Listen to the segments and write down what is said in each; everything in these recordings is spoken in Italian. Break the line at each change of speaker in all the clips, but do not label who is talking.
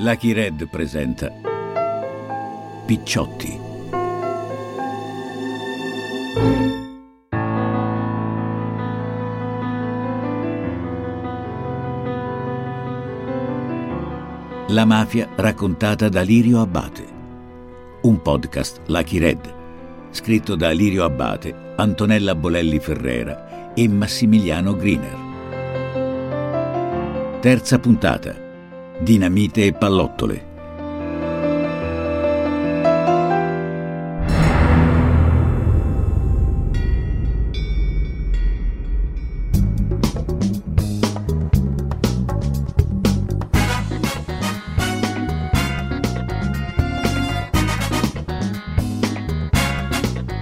Lucky Red presenta Picciotti. La mafia raccontata da Lirio Abbate. Un podcast Lucky Red, scritto da Lirio Abbate, Antonella Bolelli Ferrera e Massimiliano Griner. Terza puntata. Dinamite e pallottole.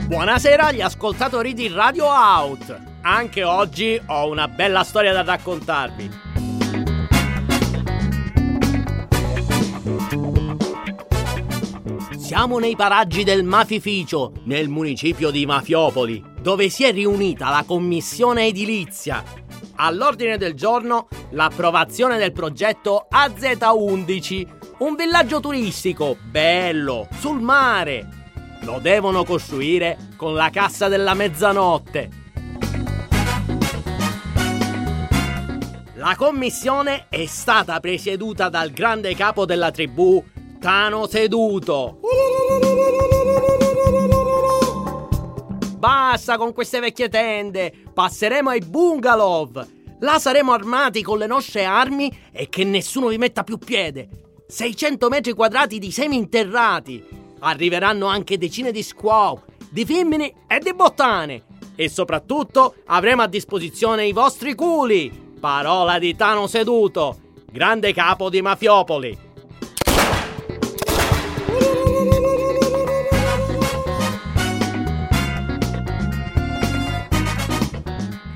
Buonasera agli ascoltatori di Radio Out. Anche oggi ho una bella storia da raccontarvi. Siamo nei paraggi del Mafificio, nel municipio di Mafiopoli, dove si è riunita la commissione edilizia. All'ordine del giorno l'approvazione del progetto AZ11, un villaggio turistico bello, sul mare. Lo devono costruire con la cassa della mezzanotte. La commissione è stata presieduta dal grande capo della tribù, Tano Seduto. Basta con queste vecchie tende, passeremo ai bungalow. Là saremo armati con le nostre armi e che nessuno vi metta più piede. 600 metri quadrati di seminterrati. Arriveranno anche decine di squaw, di femmine e di bottane. E soprattutto avremo a disposizione i vostri culi. Parola di Tano Seduto, grande capo di Mafiopoli.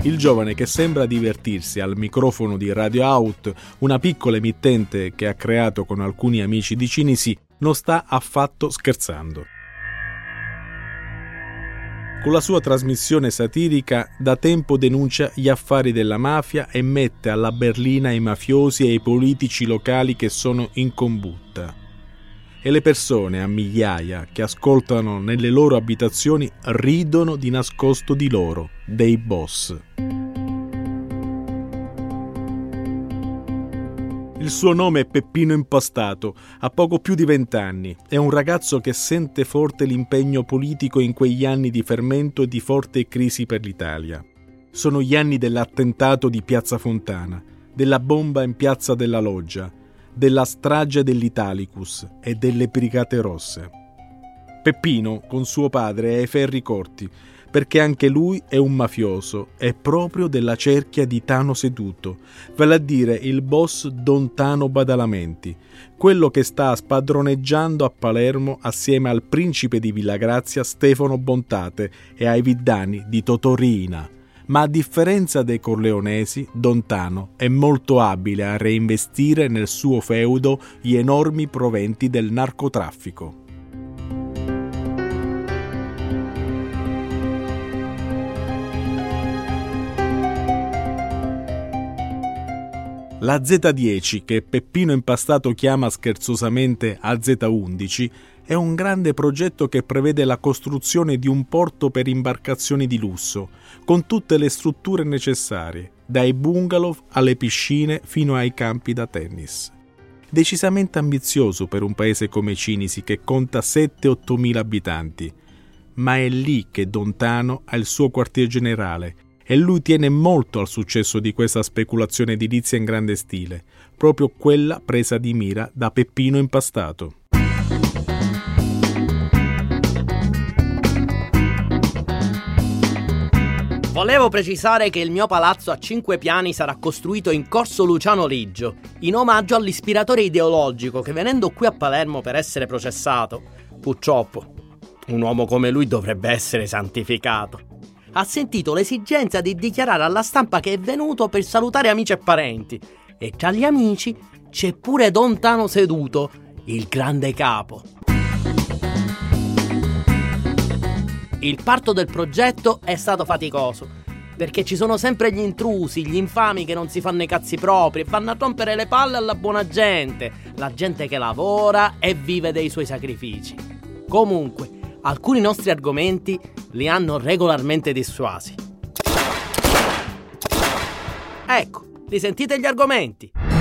Il giovane che sembra divertirsi al microfono di Radio Out, una piccola emittente che ha creato con alcuni amici di Cinisi, non sta affatto scherzando. Con la sua trasmissione satirica da tempo denuncia gli affari della mafia e mette alla berlina i mafiosi e i politici locali che sono in combutta e le persone a migliaia che ascoltano nelle loro abitazioni ridono di nascosto di loro, dei boss. Il suo nome è Peppino Impastato, ha poco più di vent'anni. È un ragazzo che sente forte l'impegno politico in quegli anni di fermento e di forte crisi per l'Italia. Sono gli anni dell'attentato di Piazza Fontana, della bomba in Piazza della Loggia, della strage dell'Italicus e delle Brigate Rosse. Peppino, con suo padre, è ai ferri corti, perché anche lui è un mafioso, è proprio della cerchia di Tano Seduto, vale a dire il boss Don Tano Badalamenti, quello che sta spadroneggiando a Palermo assieme al principe di Villagrazia Stefano Bontate e ai viddani di Totorina ma a differenza dei corleonesi, Dontano è molto abile a reinvestire nel suo feudo gli enormi proventi del narcotraffico. La Z10, che Peppino Impastato chiama scherzosamente AZ11, è un grande progetto che prevede la costruzione di un porto per imbarcazioni di lusso, con tutte le strutture necessarie, dai bungalow alle piscine fino ai campi da tennis. Decisamente ambizioso per un paese come Cinisi che conta 7-8 mila abitanti, ma è lì che Dontano ha il suo quartier generale e lui tiene molto al successo di questa speculazione edilizia in grande stile, proprio quella presa di mira da Peppino Impastato.
Volevo precisare che il mio palazzo a cinque piani sarà costruito in corso Luciano Liggio, in omaggio all'ispiratore ideologico che venendo qui a Palermo per essere processato, purtroppo, un uomo come lui dovrebbe essere santificato, ha sentito l'esigenza di dichiarare alla stampa che è venuto per salutare amici e parenti. E tra gli amici c'è pure Don Tano seduto, il grande capo. Il parto del progetto è stato faticoso. Perché ci sono sempre gli intrusi, gli infami che non si fanno i cazzi propri e fanno a rompere le palle alla buona gente, la gente che lavora e vive dei suoi sacrifici. Comunque, alcuni nostri argomenti li hanno regolarmente dissuasi. Ecco, li sentite gli argomenti?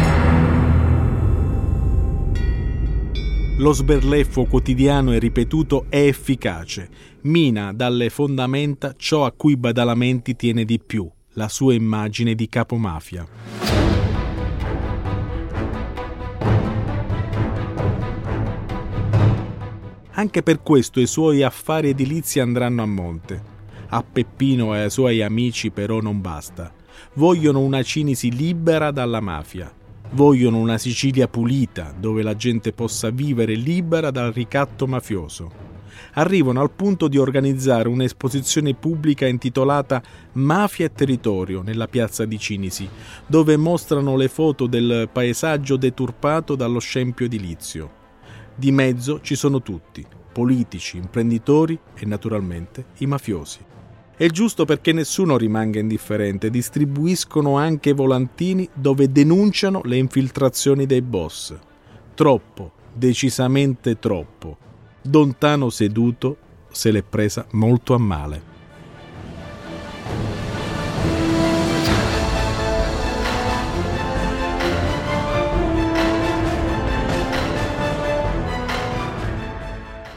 Lo sberleffo quotidiano e ripetuto è efficace, mina dalle fondamenta ciò a cui Badalamenti tiene di più, la sua immagine di capomafia. Anche per questo i suoi affari edilizi andranno a monte. A Peppino e ai suoi amici però non basta. Vogliono una Cinisi libera dalla mafia Vogliono una Sicilia pulita, dove la gente possa vivere libera dal ricatto mafioso. Arrivano al punto di organizzare un'esposizione pubblica intitolata Mafia e Territorio nella piazza di Cinisi, dove mostrano le foto del paesaggio deturpato dallo scempio edilizio. Di mezzo ci sono tutti, politici, imprenditori e naturalmente i mafiosi. È giusto perché nessuno rimanga indifferente, distribuiscono anche volantini dove denunciano le infiltrazioni dei boss. Troppo, decisamente troppo. Dontano seduto se l'è presa molto a male.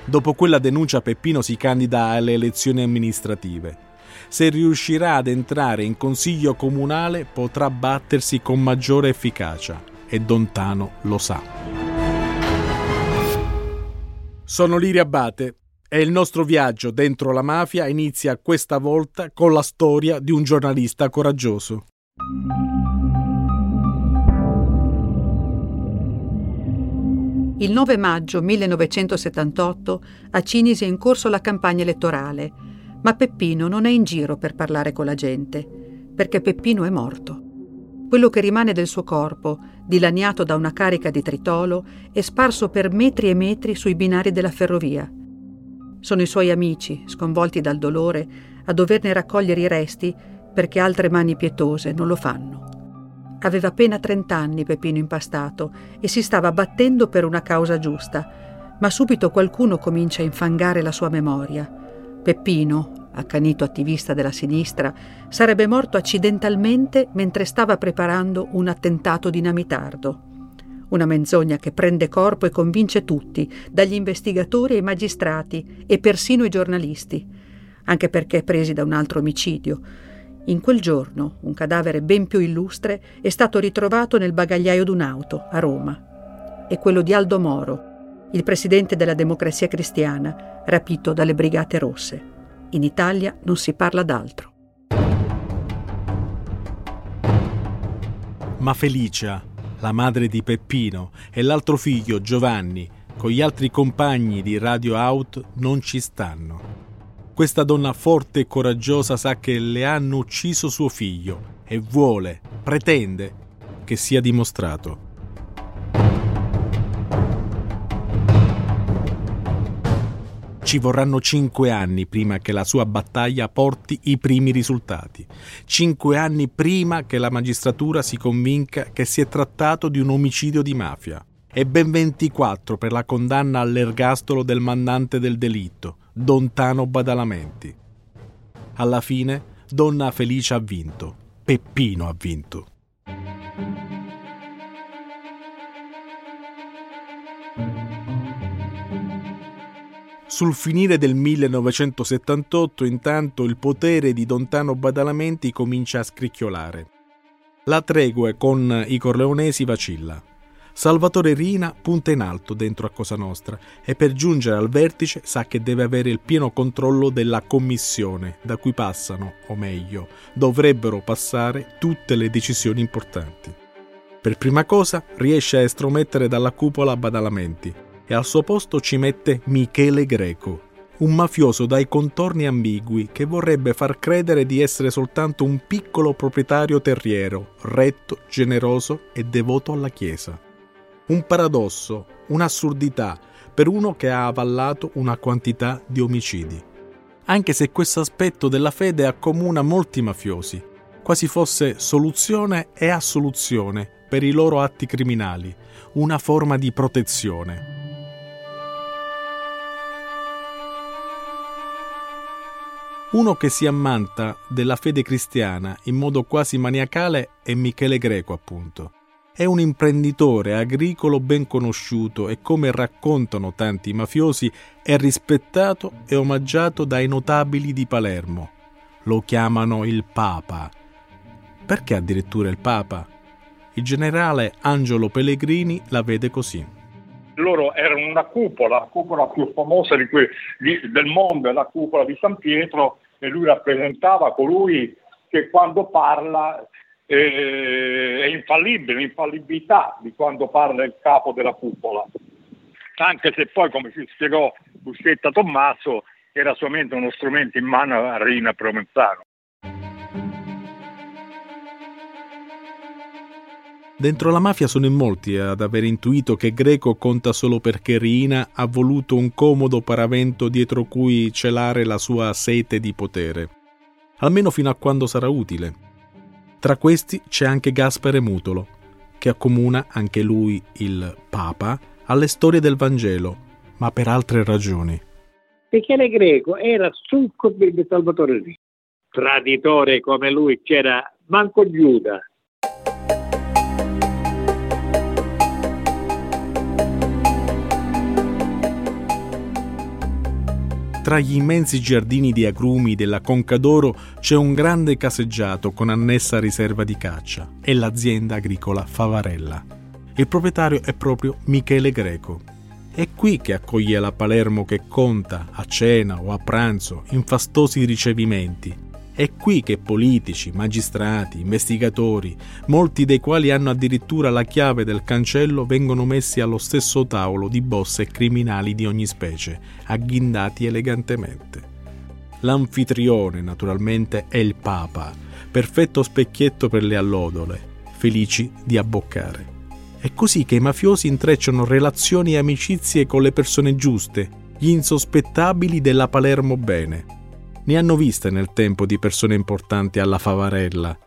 Dopo quella denuncia Peppino si candida alle elezioni amministrative se riuscirà ad entrare in consiglio comunale potrà battersi con maggiore efficacia e Dontano lo sa. Sono Liria Abate e il nostro viaggio dentro la mafia inizia questa volta con la storia di un giornalista coraggioso.
Il 9 maggio 1978 a Cinisi è in corso la campagna elettorale ma Peppino non è in giro per parlare con la gente, perché Peppino è morto. Quello che rimane del suo corpo, dilaniato da una carica di tritolo, è sparso per metri e metri sui binari della ferrovia. Sono i suoi amici, sconvolti dal dolore, a doverne raccogliere i resti perché altre mani pietose non lo fanno. Aveva appena 30 anni Peppino impastato e si stava battendo per una causa giusta, ma subito qualcuno comincia a infangare la sua memoria Peppino, accanito attivista della sinistra, sarebbe morto accidentalmente mentre stava preparando un attentato dinamitardo. Una menzogna che prende corpo e convince tutti, dagli investigatori ai magistrati e persino i giornalisti, anche perché presi da un altro omicidio. In quel giorno un cadavere ben più illustre è stato ritrovato nel bagagliaio d'un'auto a Roma. È quello di Aldo Moro, il presidente della Democrazia Cristiana, rapito dalle Brigate Rosse. In Italia non si parla d'altro.
Ma Felicia, la madre di Peppino, e l'altro figlio Giovanni, con gli altri compagni di Radio Out, non ci stanno. Questa donna forte e coraggiosa sa che le hanno ucciso suo figlio e vuole, pretende che sia dimostrato. Ci vorranno cinque anni prima che la sua battaglia porti i primi risultati. Cinque anni prima che la magistratura si convinca che si è trattato di un omicidio di mafia. E ben 24 per la condanna all'ergastolo del mandante del delitto, Dontano Badalamenti. Alla fine, Donna Felice ha vinto. Peppino ha vinto. Sul finire del 1978, intanto, il potere di Dontano Badalamenti comincia a scricchiolare. La tregua con i corleonesi vacilla. Salvatore Rina punta in alto dentro a Cosa Nostra e per giungere al vertice sa che deve avere il pieno controllo della commissione da cui passano, o meglio, dovrebbero passare tutte le decisioni importanti. Per prima cosa riesce a estromettere dalla cupola Badalamenti e al suo posto ci mette Michele Greco, un mafioso dai contorni ambigui che vorrebbe far credere di essere soltanto un piccolo proprietario terriero, retto, generoso e devoto alla Chiesa. Un paradosso, un'assurdità per uno che ha avallato una quantità di omicidi. anche se questo aspetto della fede accomuna molti mafiosi, quasi fosse soluzione e assoluzione per i loro atti criminali, una forma di protezione. Uno che si ammanta della fede cristiana in modo quasi maniacale è Michele Greco, appunto. È un imprenditore agricolo ben conosciuto e, come raccontano tanti mafiosi, è rispettato e omaggiato dai notabili di Palermo. Lo chiamano il Papa. Perché addirittura il Papa? Il generale Angelo Pellegrini la vede così.
Loro erano una cupola, la cupola più famosa que- di, del mondo la cupola di San Pietro e lui rappresentava colui che quando parla eh, è infallibile, l'infallibilità di quando parla il capo della cupola. Anche se poi, come ci spiegò Buscetta Tommaso, era solamente uno strumento in mano a Rina Provenzano.
Dentro la mafia sono in molti ad aver intuito che Greco conta solo perché Rina ha voluto un comodo paravento dietro cui celare la sua sete di potere, almeno fino a quando sarà utile. Tra questi c'è anche Gaspare Mutolo, che accomuna anche lui il Papa alle storie del Vangelo, ma per altre ragioni.
Michele Greco era succubi di Salvatore Rina. Traditore come lui c'era manco Giuda,
Tra gli immensi giardini di agrumi della Conca d'Oro c'è un grande caseggiato con annessa riserva di caccia e l'azienda agricola Favarella. Il proprietario è proprio Michele Greco. È qui che accoglie la Palermo che conta, a cena o a pranzo, in fastosi ricevimenti, è qui che politici, magistrati, investigatori, molti dei quali hanno addirittura la chiave del cancello, vengono messi allo stesso tavolo di boss e criminali di ogni specie, agghindati elegantemente. L'anfitrione, naturalmente, è il Papa, perfetto specchietto per le allodole, felici di abboccare. È così che i mafiosi intrecciano relazioni e amicizie con le persone giuste, gli insospettabili della Palermo Bene ne hanno viste nel tempo di persone importanti alla Favarella.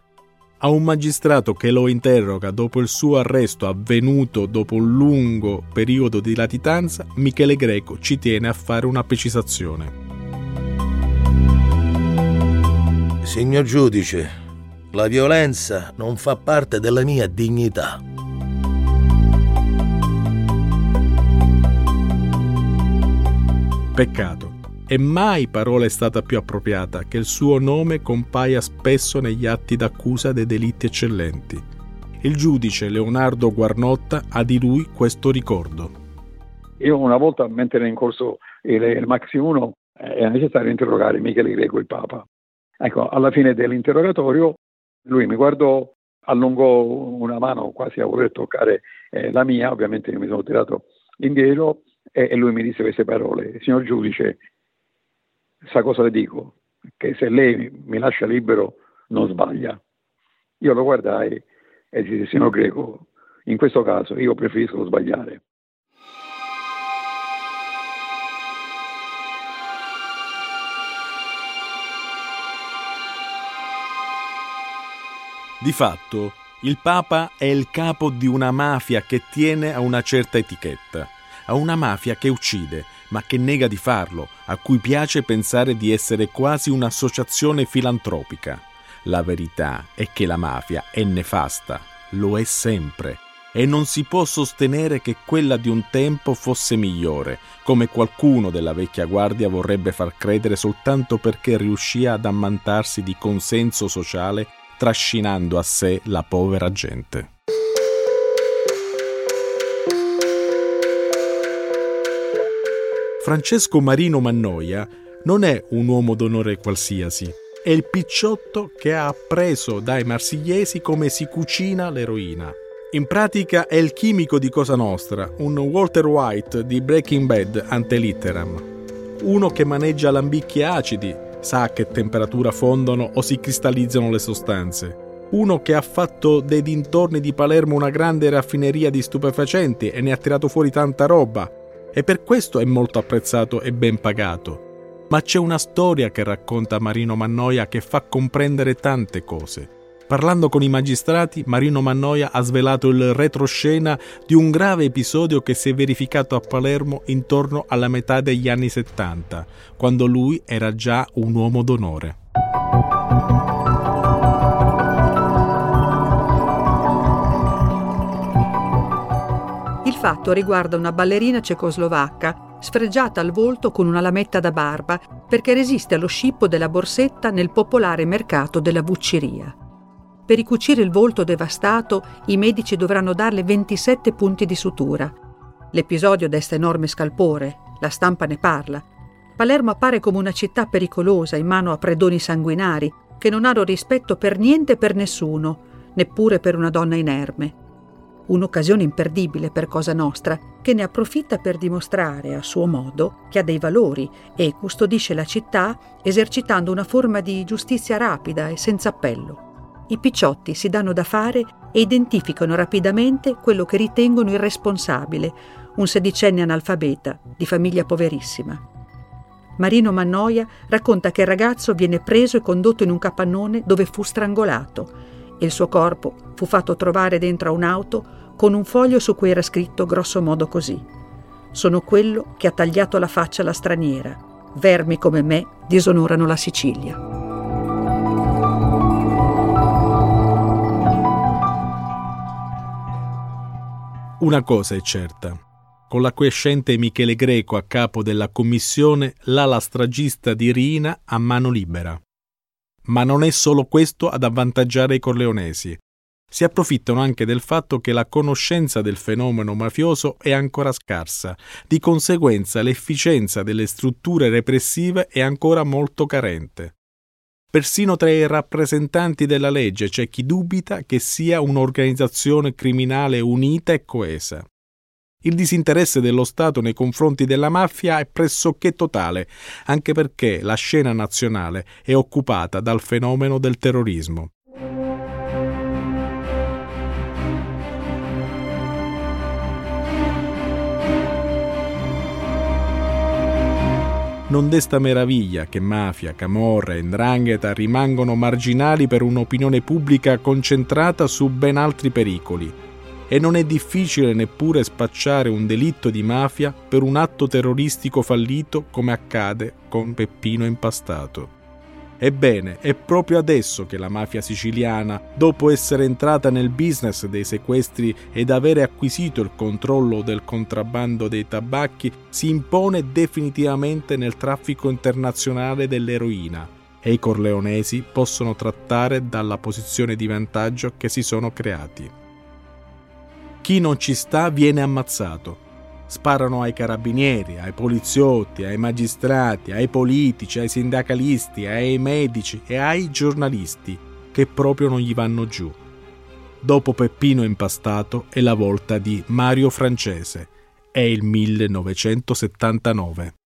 A un magistrato che lo interroga dopo il suo arresto avvenuto dopo un lungo periodo di latitanza, Michele Greco ci tiene a fare una precisazione.
Signor giudice, la violenza non fa parte della mia dignità.
Peccato e mai parola è stata più appropriata che il suo nome compaia spesso negli atti d'accusa dei delitti eccellenti. Il giudice Leonardo Guarnotta ha di lui questo ricordo.
Io una volta, mentre era in corso il, il Maxi 1, eh, era necessario interrogare Michele Greco, il Papa. Ecco, alla fine dell'interrogatorio lui mi guardò, allungò una mano quasi a voler toccare eh, la mia, ovviamente io mi sono tirato indietro e, e lui mi disse queste parole, signor giudice, sa cosa le dico? Che se lei mi lascia libero non sbaglia. Io lo guardai e disse, signor Greco, in questo caso io preferisco sbagliare.
Di fatto, il Papa è il capo di una mafia che tiene a una certa etichetta, a una mafia che uccide, ma che nega di farlo, a cui piace pensare di essere quasi un'associazione filantropica. La verità è che la mafia è nefasta, lo è sempre, e non si può sostenere che quella di un tempo fosse migliore, come qualcuno della vecchia guardia vorrebbe far credere soltanto perché riuscì ad ammantarsi di consenso sociale trascinando a sé la povera gente. Francesco Marino Mannoia non è un uomo d'onore qualsiasi, è il picciotto che ha appreso dai marsigliesi come si cucina l'eroina. In pratica è il chimico di Cosa Nostra, un Walter White di Breaking Bad ante litteram. Uno che maneggia lambicchi acidi, sa a che temperatura fondono o si cristallizzano le sostanze. Uno che ha fatto dei dintorni di Palermo una grande raffineria di stupefacenti e ne ha tirato fuori tanta roba, e per questo è molto apprezzato e ben pagato. Ma c'è una storia che racconta Marino Mannoia che fa comprendere tante cose. Parlando con i magistrati, Marino Mannoia ha svelato il retroscena di un grave episodio che si è verificato a Palermo intorno alla metà degli anni 70, quando lui era già un uomo d'onore.
Fatto riguarda una ballerina cecoslovacca sfregiata al volto con una lametta da barba perché resiste allo scippo della borsetta nel popolare mercato della vucceria. Per ricucire il volto devastato, i medici dovranno darle 27 punti di sutura. L'episodio desta enorme scalpore, la stampa ne parla. Palermo appare come una città pericolosa in mano a predoni sanguinari che non hanno rispetto per niente e per nessuno, neppure per una donna inerme. Un'occasione imperdibile per Cosa Nostra, che ne approfitta per dimostrare a suo modo che ha dei valori e custodisce la città esercitando una forma di giustizia rapida e senza appello. I picciotti si danno da fare e identificano rapidamente quello che ritengono irresponsabile, un sedicenne analfabeta di famiglia poverissima. Marino Mannoia racconta che il ragazzo viene preso e condotto in un capannone dove fu strangolato il suo corpo fu fatto trovare dentro a un'auto con un foglio su cui era scritto grosso modo così. Sono quello che ha tagliato la faccia alla straniera. Vermi come me disonorano la Sicilia.
Una cosa è certa. Con l'acquiescente Michele Greco a capo della commissione, l'ala stragista di Rina ha mano libera. Ma non è solo questo ad avvantaggiare i corleonesi. Si approfittano anche del fatto che la conoscenza del fenomeno mafioso è ancora scarsa, di conseguenza l'efficienza delle strutture repressive è ancora molto carente. Persino tra i rappresentanti della legge c'è chi dubita che sia un'organizzazione criminale unita e coesa. Il disinteresse dello Stato nei confronti della mafia è pressoché totale, anche perché la scena nazionale è occupata dal fenomeno del terrorismo. Non desta meraviglia che mafia, camorra e ndrangheta rimangono marginali per un'opinione pubblica concentrata su ben altri pericoli. E non è difficile neppure spacciare un delitto di mafia per un atto terroristico fallito come accade con Peppino Impastato. Ebbene, è proprio adesso che la mafia siciliana, dopo essere entrata nel business dei sequestri ed avere acquisito il controllo del contrabbando dei tabacchi, si impone definitivamente nel traffico internazionale dell'eroina e i corleonesi possono trattare dalla posizione di vantaggio che si sono creati. Chi non ci sta viene ammazzato Sparano ai carabinieri, ai poliziotti, ai magistrati, ai politici, ai sindacalisti, ai medici e ai giornalisti che proprio non gli vanno giù. Dopo Peppino Impastato è la volta di Mario Francese. È il 1979.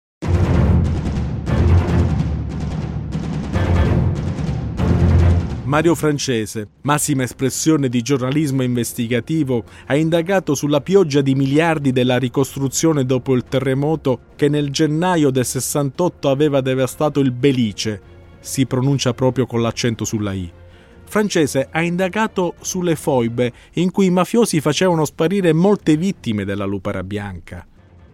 Mario Francese, massima espressione di giornalismo investigativo, ha indagato sulla pioggia di miliardi della ricostruzione dopo il terremoto che nel gennaio del 68 aveva devastato il Belice. Si pronuncia proprio con l'accento sulla I. Francese ha indagato sulle foibe in cui i mafiosi facevano sparire molte vittime della lupara bianca.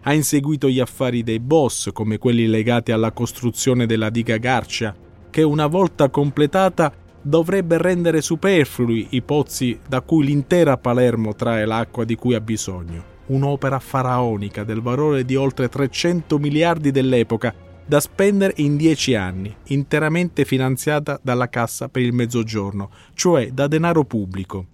Ha inseguito gli affari dei boss, come quelli legati alla costruzione della diga Garcia, che una volta completata dovrebbe rendere superflui i pozzi da cui l'intera Palermo trae l'acqua di cui ha bisogno. Un'opera faraonica del valore di oltre 300 miliardi dell'epoca da spendere in dieci anni, interamente finanziata dalla Cassa per il Mezzogiorno, cioè da denaro pubblico.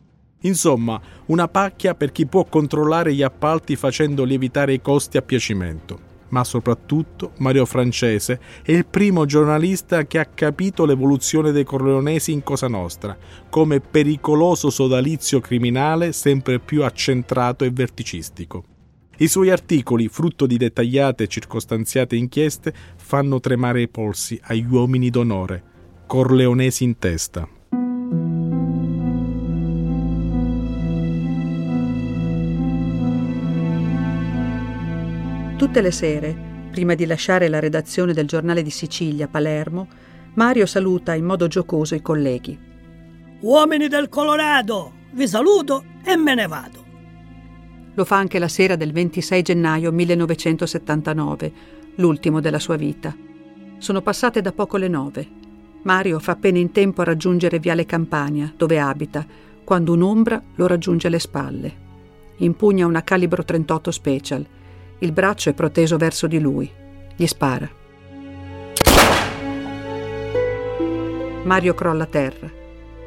Insomma, una pacchia per chi può controllare gli appalti facendo lievitare i costi a piacimento ma soprattutto Mario Francese è il primo giornalista che ha capito l'evoluzione dei corleonesi in Cosa Nostra, come pericoloso sodalizio criminale sempre più accentrato e verticistico. I suoi articoli, frutto di dettagliate e circostanziate inchieste, fanno tremare i polsi agli uomini d'onore, corleonesi in testa.
Tutte le sere, Prima di lasciare la redazione del giornale di Sicilia, Palermo, Mario saluta in modo giocoso i colleghi.
Uomini del Colorado, vi saluto e me ne vado.
Lo fa anche la sera del 26 gennaio 1979, l'ultimo della sua vita. Sono passate da poco le nove. Mario fa appena in tempo a raggiungere Viale Campania, dove abita, quando un'ombra lo raggiunge alle spalle. Impugna una calibro 38 Special. Il braccio è proteso verso di lui. Gli spara. Mario crolla a terra.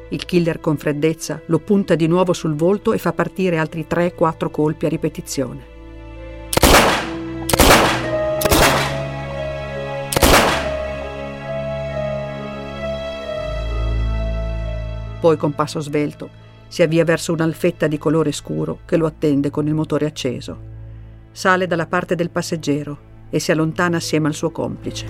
Il killer con freddezza lo punta di nuovo sul volto e fa partire altri 3-4 colpi a ripetizione. Poi con passo svelto si avvia verso un'alfetta di colore scuro che lo attende con il motore acceso. Sale dalla parte del passeggero e si allontana assieme al suo complice.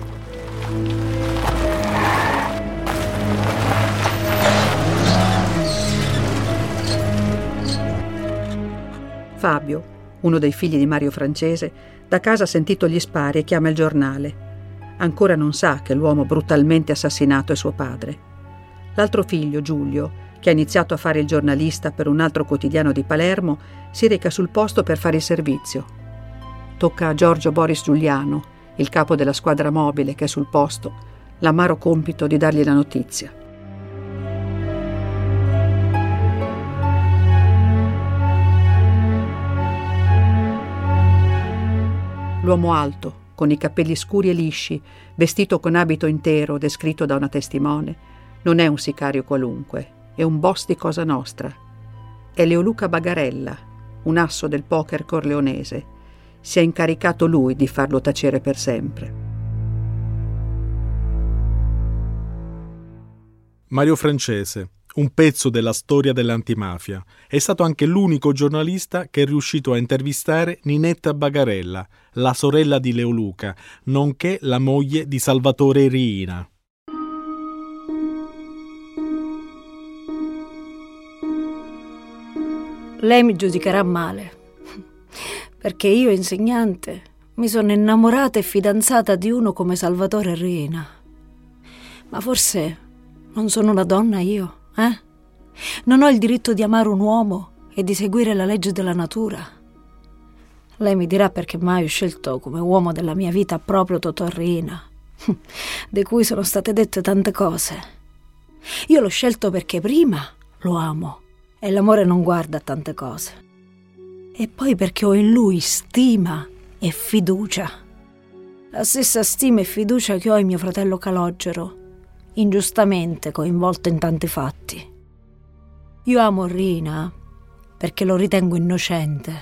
Fabio, uno dei figli di Mario Francese, da casa ha sentito gli spari e chiama il giornale. Ancora non sa che l'uomo brutalmente assassinato è suo padre. L'altro figlio, Giulio, che ha iniziato a fare il giornalista per un altro quotidiano di Palermo, si reca sul posto per fare il servizio. Tocca a Giorgio Boris Giuliano, il capo della squadra mobile che è sul posto, l'amaro compito di dargli la notizia. L'uomo alto, con i capelli scuri e lisci, vestito con abito intero descritto da una testimone, non è un sicario qualunque, è un boss di Cosa Nostra. È Leoluca Bagarella, un asso del poker corleonese. Si è incaricato lui di farlo tacere per sempre.
Mario Francese, un pezzo della storia dell'antimafia. È stato anche l'unico giornalista che è riuscito a intervistare Ninetta Bagarella, la sorella di Leoluca, nonché la moglie di Salvatore Riina.
Lei mi giudicherà male, perché io, insegnante, mi sono innamorata e fidanzata di uno come Salvatore Riina. Ma forse non sono una donna io? Eh? Non ho il diritto di amare un uomo e di seguire la legge della natura. Lei mi dirà perché mai ho scelto come uomo della mia vita proprio Totorrina, di cui sono state dette tante cose. Io l'ho scelto perché prima lo amo e l'amore non guarda tante cose. E poi perché ho in lui stima e fiducia. La stessa stima e fiducia che ho in mio fratello Calogero ingiustamente coinvolto in tanti fatti. Io amo Rina perché lo ritengo innocente.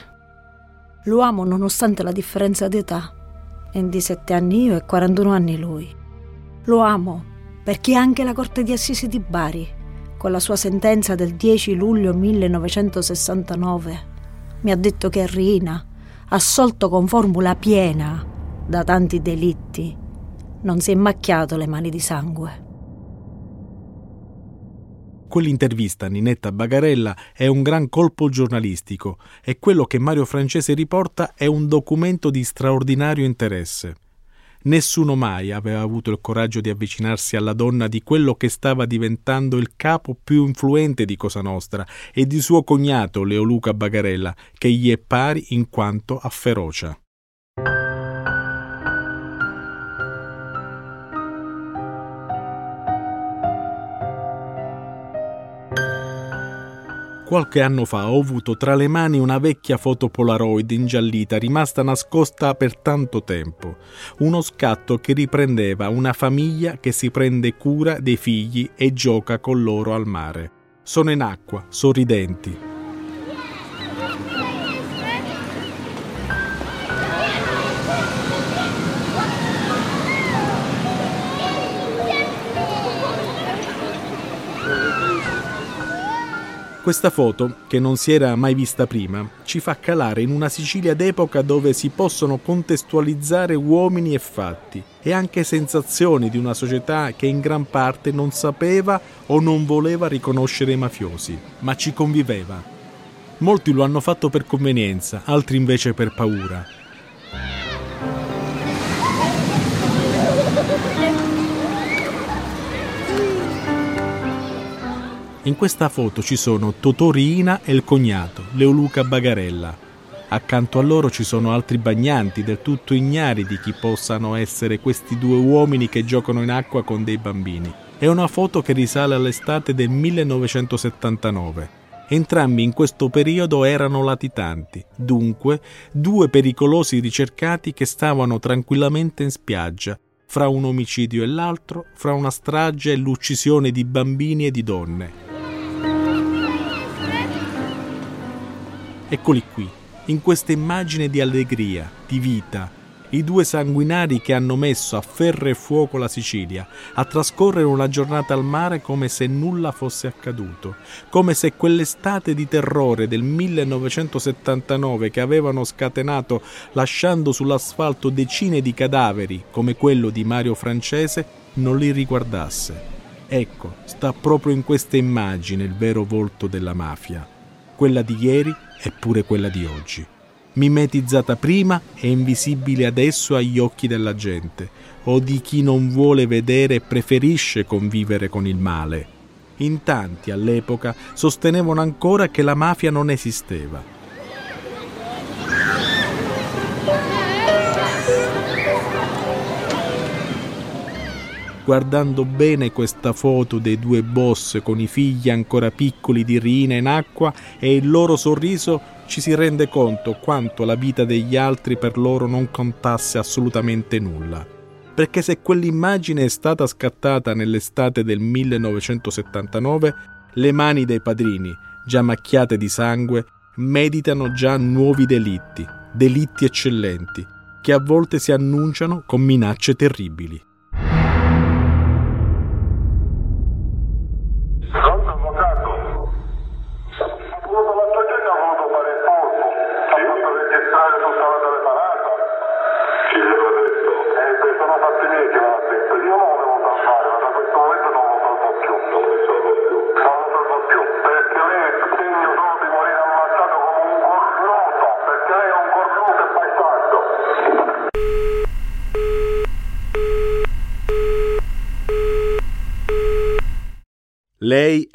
Lo amo nonostante la differenza d'età. 27 anni io e 41 anni lui. Lo amo perché anche la Corte di Assisi di Bari, con la sua sentenza del 10 luglio 1969, mi ha detto che Rina, assolto con formula piena da tanti delitti, non si è macchiato le mani di sangue.
Quell'intervista a Ninetta Bagarella è un gran colpo giornalistico e quello che Mario Francese riporta è un documento di straordinario interesse. Nessuno mai aveva avuto il coraggio di avvicinarsi alla donna di quello che stava diventando il capo più influente di Cosa Nostra e di suo cognato Leoluca Bagarella, che gli è pari in quanto a ferocia. Qualche anno fa ho avuto tra le mani una vecchia foto Polaroid ingiallita rimasta nascosta per tanto tempo. Uno scatto che riprendeva una famiglia che si prende cura dei figli e gioca con loro al mare. Sono in acqua, sorridenti, Questa foto, che non si era mai vista prima, ci fa calare in una Sicilia d'epoca dove si possono contestualizzare uomini e fatti e anche sensazioni di una società che in gran parte non sapeva o non voleva riconoscere i mafiosi, ma ci conviveva. Molti lo hanno fatto per convenienza, altri invece per paura. In questa foto ci sono Totò Riina e il cognato, Leoluca Bagarella. Accanto a loro ci sono altri bagnanti, del tutto ignari di chi possano essere questi due uomini che giocano in acqua con dei bambini. È una foto che risale all'estate del 1979. Entrambi in questo periodo erano latitanti, dunque due pericolosi ricercati che stavano tranquillamente in spiaggia, fra un omicidio e l'altro, fra una strage e l'uccisione di bambini e di donne. Eccoli qui, in questa immagine di allegria, di vita, i due sanguinari che hanno messo a ferro e fuoco la Sicilia, a trascorrere una giornata al mare come se nulla fosse accaduto, come se quell'estate di terrore del 1979 che avevano scatenato lasciando sull'asfalto decine di cadaveri come quello di Mario Francese non li riguardasse. Ecco, sta proprio in questa immagine il vero volto della mafia, quella di ieri e pure quella di oggi mimetizzata prima e invisibile adesso agli occhi della gente, o di chi non vuole vedere e preferisce convivere con il male. In tanti all'epoca sostenevano ancora che la mafia non esisteva. Guardando bene questa foto dei due boss con i figli ancora piccoli di Rina in acqua e il loro sorriso, ci si rende conto quanto la vita degli altri per loro non contasse assolutamente nulla. Perché se quell'immagine è stata scattata nell'estate del 1979, le mani dei padrini, già macchiate di sangue, meditano già nuovi delitti, delitti eccellenti, che a volte si annunciano con minacce terribili.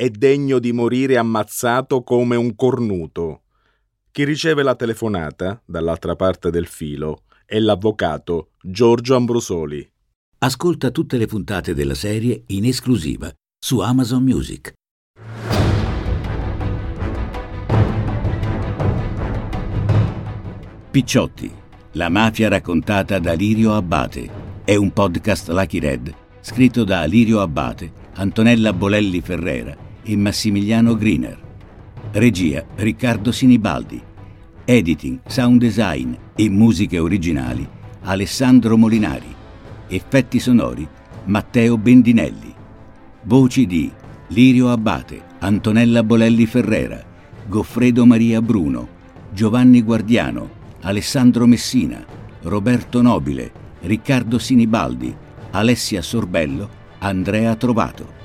È degno di morire ammazzato come un cornuto. Chi riceve la telefonata, dall'altra parte del filo, è l'avvocato Giorgio Ambrosoli.
Ascolta tutte le puntate della serie in esclusiva su Amazon Music. Picciotti, la mafia raccontata da Lirio Abbate. È un podcast Lucky Red, scritto da Lirio Abbate Antonella Bolelli Ferrera e Massimiliano Griner. Regia Riccardo Sinibaldi. Editing, sound design e musiche originali Alessandro Molinari. Effetti sonori Matteo Bendinelli. Voci di Lirio Abbate, Antonella Bolelli Ferrera, Goffredo Maria Bruno, Giovanni Guardiano, Alessandro Messina, Roberto Nobile, Riccardo Sinibaldi, Alessia Sorbello Andrea Trovato.